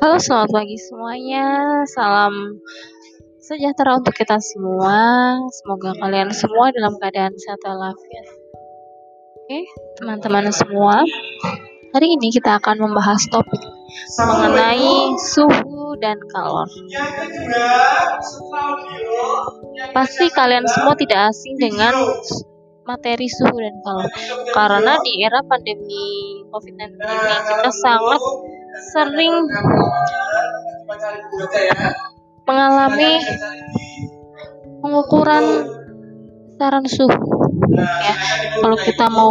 Halo, selamat pagi semuanya. Salam sejahtera untuk kita semua. Semoga kalian semua dalam keadaan sehat walafiat. Oke, teman-teman semua. Hari ini kita akan membahas topik mengenai suhu dan kalor. Pasti kalian semua tidak asing dengan materi suhu dan kalor karena di era pandemi COVID-19 ini kita sangat sering mengalami pengukuran besaran suhu. Ya kalau kita mau